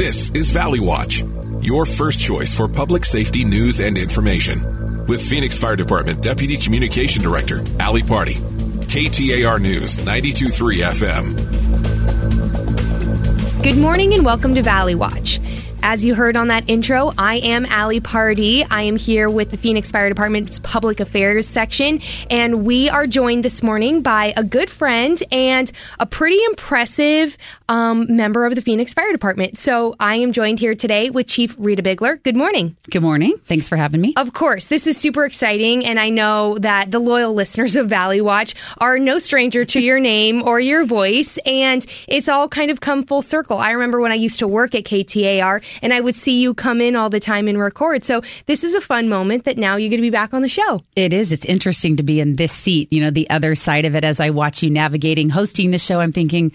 This is Valley Watch, your first choice for public safety news and information. With Phoenix Fire Department Deputy Communication Director, Ali Pardi. KTAR News, 923 FM. Good morning and welcome to Valley Watch. As you heard on that intro, I am Ali Pardi. I am here with the Phoenix Fire Department's Public Affairs section, and we are joined this morning by a good friend and a pretty impressive um, member of the Phoenix Fire Department. So I am joined here today with Chief Rita Bigler. Good morning. Good morning. Thanks for having me. Of course, this is super exciting, and I know that the loyal listeners of Valley Watch are no stranger to your name or your voice, and it's all kind of come full circle. I remember when I used to work at KTAR and I would see you come in all the time and record. So this is a fun moment that now you're going to be back on the show. It is. It's interesting to be in this seat, you know, the other side of it as I watch you navigating, hosting the show. I'm thinking,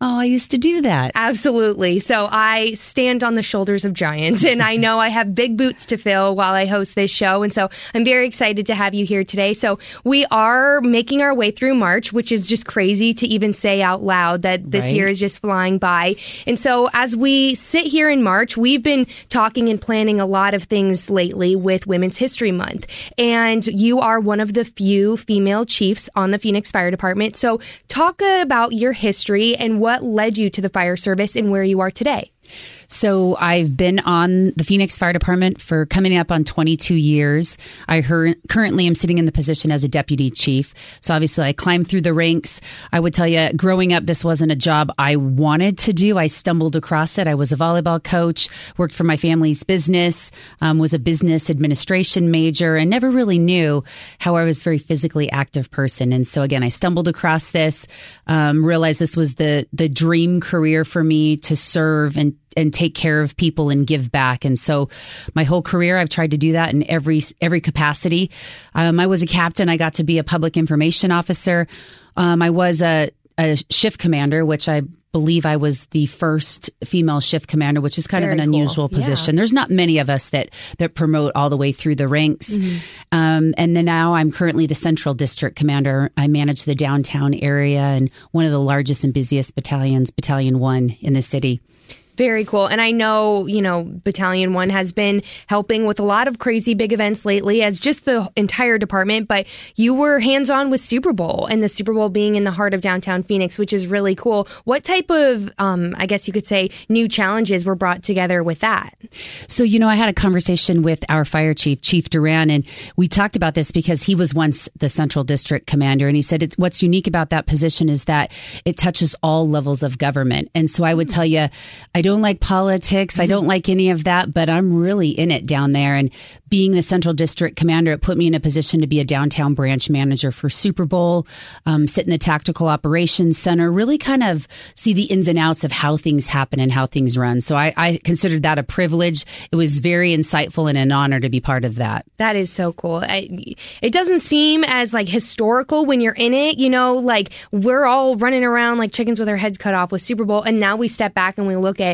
oh, I used to do that. Absolutely. So I stand on the shoulders of giants and I know I have big boots to fill while I host this show. And so I'm very excited to have you here today. So we are making our way through March, which is just crazy to even say out loud that this Right. year is just flying by. And so as we sit here in March, we've been talking and planning a lot of things lately with Women's History Month. And you are one of the few female chiefs on the Phoenix Fire Department. So talk about your history and what led you to the fire service and where you are today. So I've been on the Phoenix Fire Department for coming up on 22 years. I currently am sitting in the position as a deputy chief. So obviously I climbed through the ranks. I would tell you, growing up, this wasn't a job I wanted to do. I stumbled across it. I was a volleyball coach, worked for my family's business, um, was a business administration major, and never really knew how I was a very physically active person. And so again, I stumbled across this, um, realized this was the the dream career for me to serve and and take care of people and give back. And so my whole career, I've tried to do that in every every capacity. Um, I was a captain. I got to be a public information officer. Um, I was a, a shift commander, which I believe I was the first female shift commander, which is kind Very of an cool. unusual Yeah. position. There's not many of us that that promote all the way through the ranks. Um, and then now I'm currently the Central District Commander. I manage the downtown area and one of the largest and busiest battalions, Battalion One in the city. Very cool. And I know, you know, Battalion 1 has been helping with a lot of crazy big events lately as just the entire department, but you were hands on with Super Bowl and the Super Bowl being in the heart of downtown Phoenix, which is really cool. What type of, um, I guess you could say, new challenges were brought together with that? So, you know, I had a conversation with our fire chief, Chief Duran, and we talked about this because he was once the Central District Commander. And he said it's, what's unique about that position is that it touches all levels of government. And so I would tell you, I don't like politics. I don't like any of that, but I'm really in it down there. And being the Central District Commander, it put me in a position to be a downtown branch manager for Super Bowl, um, sit in the Tactical Operations Center, really kind of see the ins and outs of how things happen and how things run. So I, I considered that a privilege. It was very insightful and an honor to be part of that. That is so cool. I, it doesn't seem as like historical when you're in it, you know, like we're all running around like chickens with our heads cut off with Super Bowl and now we step back and we look at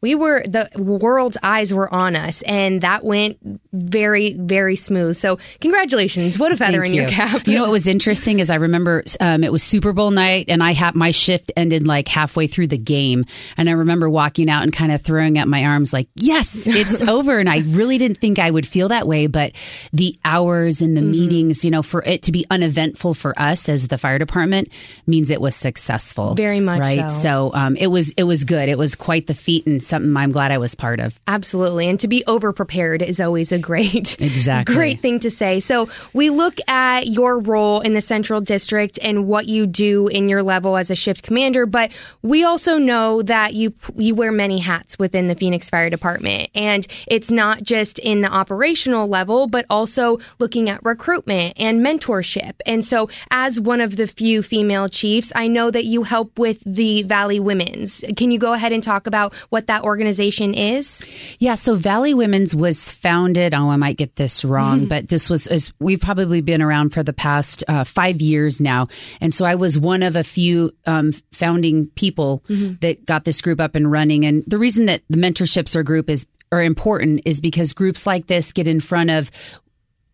we were the world's eyes were on us and that went very very smooth. So, congratulations. What a feather Thank in you. your cap. You know what was interesting is I remember um, it was Super Bowl night, and I had my shift ended like halfway through the game, and I remember walking out and kind of throwing up my arms like, "Yes, it's over!" And I really didn't think I would feel that way, but the hours and the Mm-hmm. meetings, you know, for it to be uneventful for us as the fire department means it was successful. Very much right. so. um, it was it was good. It was quite the feat and something I'm glad I was part of. Absolutely. And to be over prepared is always a great Exactly. great thing to say. So we look at your role in the central district and what you do in your level as a shift commander, but we also know that you you wear many hats within the Phoenix Fire Department. And it's not just in the operational level, but also looking at recruitment and mentorship. And so as one of the few female chiefs, I know that you help with the Valley Women's. Can you go ahead and talk about what that organization is? Yeah, so Valley Women's was founded. Oh, I might get this wrong, but this was is we've probably been around for the past uh, five years now, and so I was one of a few um, founding people that got this group up and running. And the reason that the mentorships or group is are important is because groups like this get in front of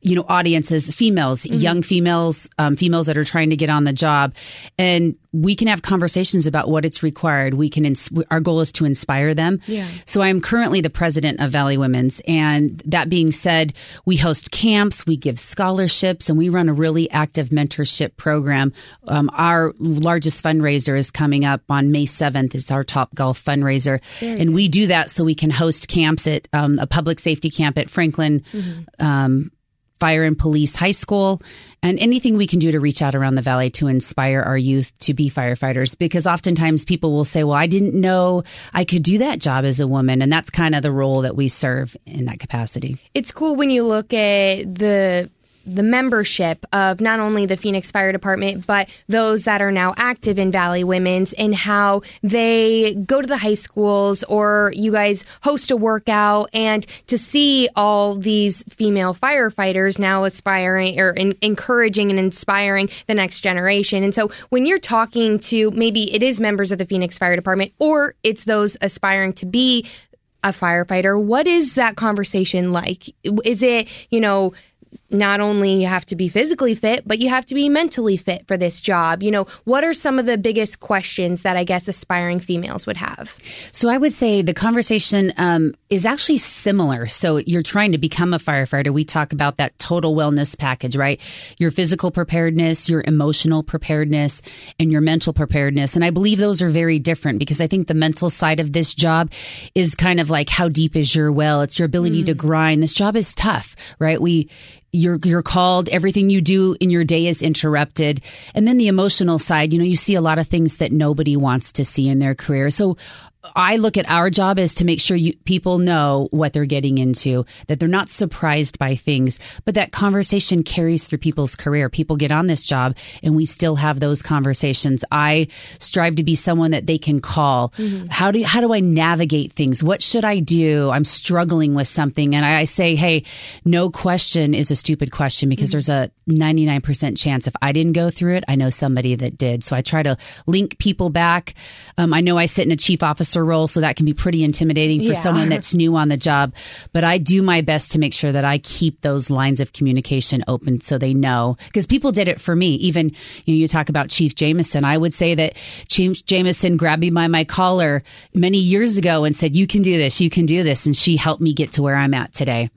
you know, audiences, females, mm-hmm. young females, um, females that are trying to get on the job. And we can have conversations about what it's required. We can, ins- our goal is to inspire them. Yeah. So I'm currently the president of Valley Women's. And that being said, we host camps, we give scholarships, and we run a really active mentorship program. Um, our largest fundraiser is coming up on May 7th. is our Top Golf fundraiser. Very and good. we do that so we can host camps at um, a public safety camp at Franklin. Mm-hmm. Fire and Police High School, and anything we can do to reach out around the valley to inspire our youth to be firefighters. Because oftentimes people will say, Well, I didn't know I could do that job as a woman. And that's kind of the role that we serve in that capacity. It's cool when you look at the the membership of not only the Phoenix Fire Department, but those that are now active in Valley Women's and how they go to the high schools or you guys host a workout and to see all these female firefighters now aspiring or in, encouraging and inspiring the next generation. And so when you're talking to maybe it is members of the Phoenix Fire Department or it's those aspiring to be a firefighter, what is that conversation like? Is it, you know, not only you have to be physically fit, but you have to be mentally fit for this job. You know, what are some of the biggest questions that I guess aspiring females would have? So I would say the conversation um, is actually similar. So you're trying to become a firefighter. We talk about that total wellness package, right? Your physical preparedness, your emotional preparedness, and your mental preparedness. And I believe those are very different because I think the mental side of this job is kind of like how deep is your well? It's your ability mm. to grind. This job is tough, right? We you're you're called everything you do in your day is interrupted. And then the emotional side you know you see a lot of things that nobody wants to see in their career. So I look at our job as to make sure you, people know what they're getting into, that they're not surprised by things, but that conversation carries through people's career. People get on this job and we still have those conversations. I strive to be someone that they can call. Mm-hmm. How do, how do I navigate things? What should I do? I'm struggling with something. And I, I say, Hey, no question is a stupid question because mm-hmm. there's a 99% chance if I didn't go through it, I know somebody that did. So I try to link people back. Um, I know I sit in a chief officer role, so that can be pretty intimidating for yeah. someone that's new on the job. But I do my best to make sure that I keep those lines of communication open so they know. Because people did it for me. Even you know, you talk about Chief Jameson. I would say that Chief Jameson grabbed me by my collar many years ago and said, "You can do this. You can do this," and she helped me get to where I'm at today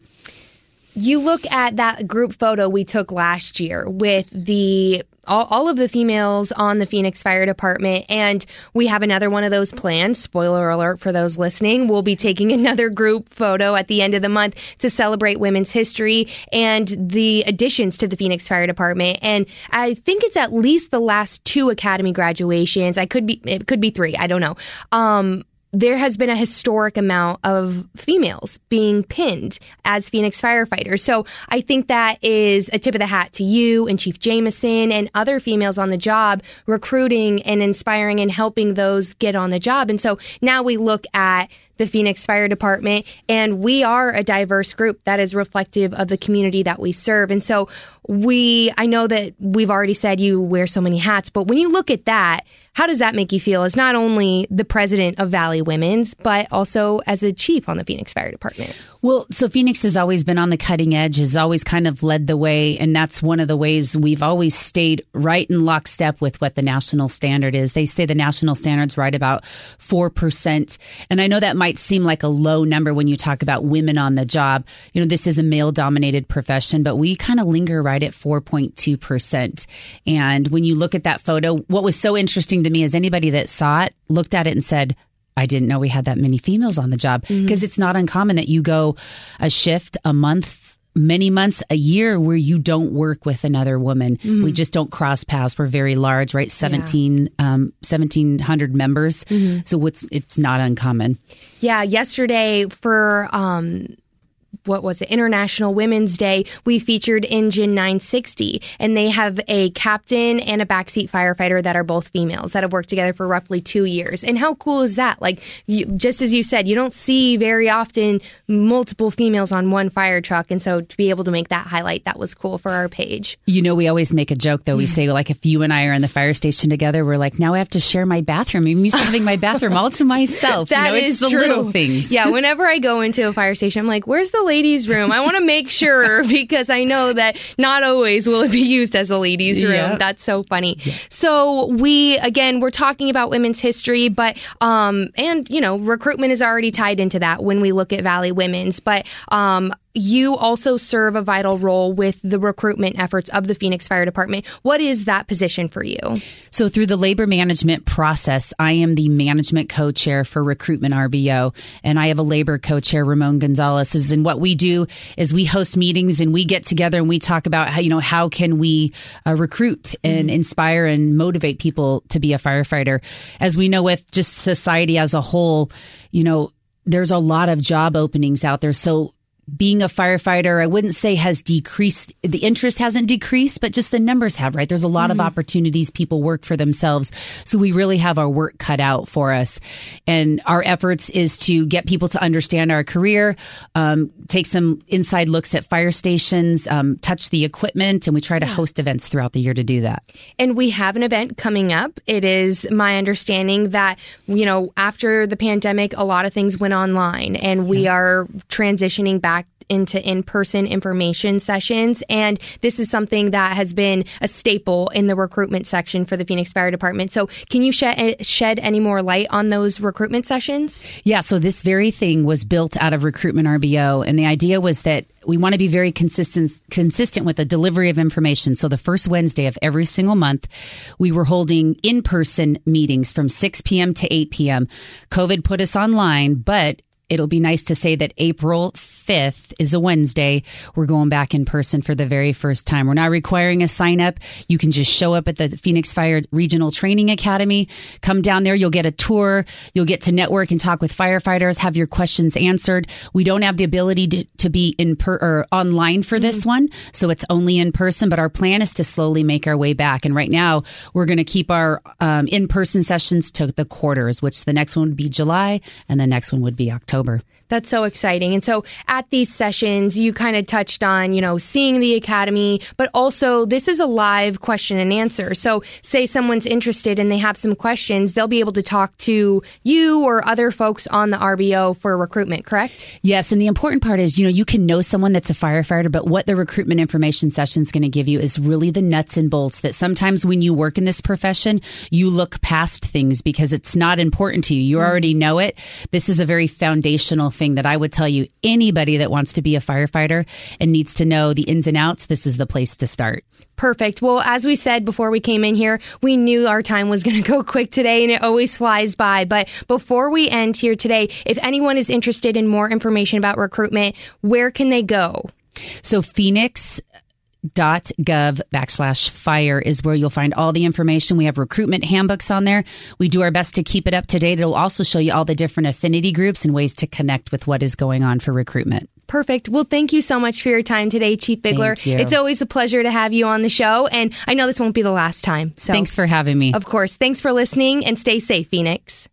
you look at that group photo we took last year with the all, all, of the females on the Phoenix Fire Department. And we have another one of those planned. Spoiler alert for those listening. We'll be taking another group photo at the end of the month to celebrate women's history and the additions to the Phoenix Fire Department. And I think it's at least the last two academy graduations. I could be, it could be three. I don't know. Um, there has been a historic amount of females being pinned as Phoenix firefighters. So I think that is a tip of the hat to you and Chief Jameson and other females on the job, recruiting and inspiring and helping those get on the job. And so now we look at the Phoenix Fire Department, and we are a diverse group that is reflective of the community that we serve. And so we, I know that we've already said you wear so many hats, but when you look at that, how does that make you feel as not only the president of Valley Women's, but also as a chief on the Phoenix Fire Department? Well, so Phoenix has always been on the cutting edge, has always kind of led the way. And that's one of the ways we've always stayed right in lockstep with what the national standard is. They say the national standard's right about 4%. And I know that might seem like a low number when you talk about women on the job. You know, this is a male dominated profession, but we kind of linger right at 4.2%. And when you look at that photo, what was so interesting to me is anybody that saw it looked at it and said, I didn't know we had that many females on the job because mm-hmm. it's not uncommon that you go a shift, a month, many months, a year where you don't work with another woman. Mm-hmm. We just don't cross paths. We're very large, right? 17, yeah. um, 1700 members. Mm-hmm. So it's, it's not uncommon. Yeah. Yesterday for, um, what was it, International Women's Day, we featured Engine 960, and they have a captain and a backseat firefighter that are both females that have worked together for roughly two years. And how cool is that? Like, you, just as you said, you don't see very often multiple females on one fire truck, and so to be able to make that highlight, that was cool for our page. You know, we always make a joke though. We say like, if you and I are in the fire station together, we're like, now I have to share my bathroom. I'm used to having my bathroom all to myself. that you know, is the true. little things. Yeah, whenever I go into a fire station, I'm like, where's the lady? ladies' room. I want to make sure because I know that not always will it be used as a ladies' room. Yeah. That's so funny. So we again we're talking about women's history, but um and you know recruitment is already tied into that when we look at Valley Women's, but um you also serve a vital role with the recruitment efforts of the Phoenix Fire Department. What is that position for you? So, through the labor management process, I am the management co chair for Recruitment RBO, and I have a labor co chair, Ramon Gonzalez. And what we do is we host meetings and we get together and we talk about how, you know, how can we uh, recruit and inspire and motivate people to be a firefighter. As we know, with just society as a whole, you know, there's a lot of job openings out there. So, being a firefighter, I wouldn't say has decreased. The interest hasn't decreased, but just the numbers have, right? There's a lot of opportunities. People work for themselves. So we really have our work cut out for us. And our efforts is to get people to understand our career, um, take some inside looks at fire stations, um, touch the equipment, and we try to host events throughout the year to do that. And we have an event coming up. It is my understanding that, you know, after the pandemic, a lot of things went online and we are transitioning back into in-person information sessions and this is something that has been a staple in the recruitment section for the Phoenix Fire Department. So, can you shed shed any more light on those recruitment sessions? Yeah, so this very thing was built out of Recruitment RBO, and the idea was that we want to be very consistent consistent with the delivery of information. So the first Wednesday of every single month, we were holding in-person meetings from 6 p.m. to 8 p.m. COVID put us online, but it'll be nice to say that April 5th is a Wednesday. We're going back in person for the very first time. We're not requiring a sign up. You can just show up at the Phoenix Fire Regional Training Academy. Come down there. You'll get a tour. You'll get to network and talk with firefighters, have your questions answered. We don't have the ability to, to be in per, or online for this one. So it's only in person, but our plan is to slowly make our way back. And right now we're going to keep our um, in person sessions to the quarters, which the next one would be July and the next one would be October. That's so exciting. And so at these sessions, you kind of touched on, you know, seeing the academy, but also this is a live question and answer. So say someone's interested and they have some questions, they'll be able to talk to you or other folks on the RBO for recruitment, correct? Yes, and the important part is, you know, you can know someone that's a firefighter, but what the recruitment information session is going to give you is really the nuts and bolts that sometimes when you work in this profession, you look past things because it's not important to you. You mm-hmm. already know it. This is a very foundational thing that I would tell you anybody that wants to be a firefighter and needs to know the ins and outs, this is the place to start. Perfect. Well, as we said before we came in here, we knew our time was going to go quick today and it always flies by. But before we end here today, if anyone is interested in more information about recruitment, where can they go? So Phoenix gov backslash fire is where you'll find all the information. We have recruitment handbooks on there. We do our best to keep it up to date. It'll also show you all the different affinity groups and ways to connect with what is going on for recruitment. Perfect. Well, thank you so much for your time today, Chief Bigler. It's always a pleasure to have you on the show, and I know this won't be the last time. So, Thanks for having me. of course, thanks for listening and stay safe, Phoenix.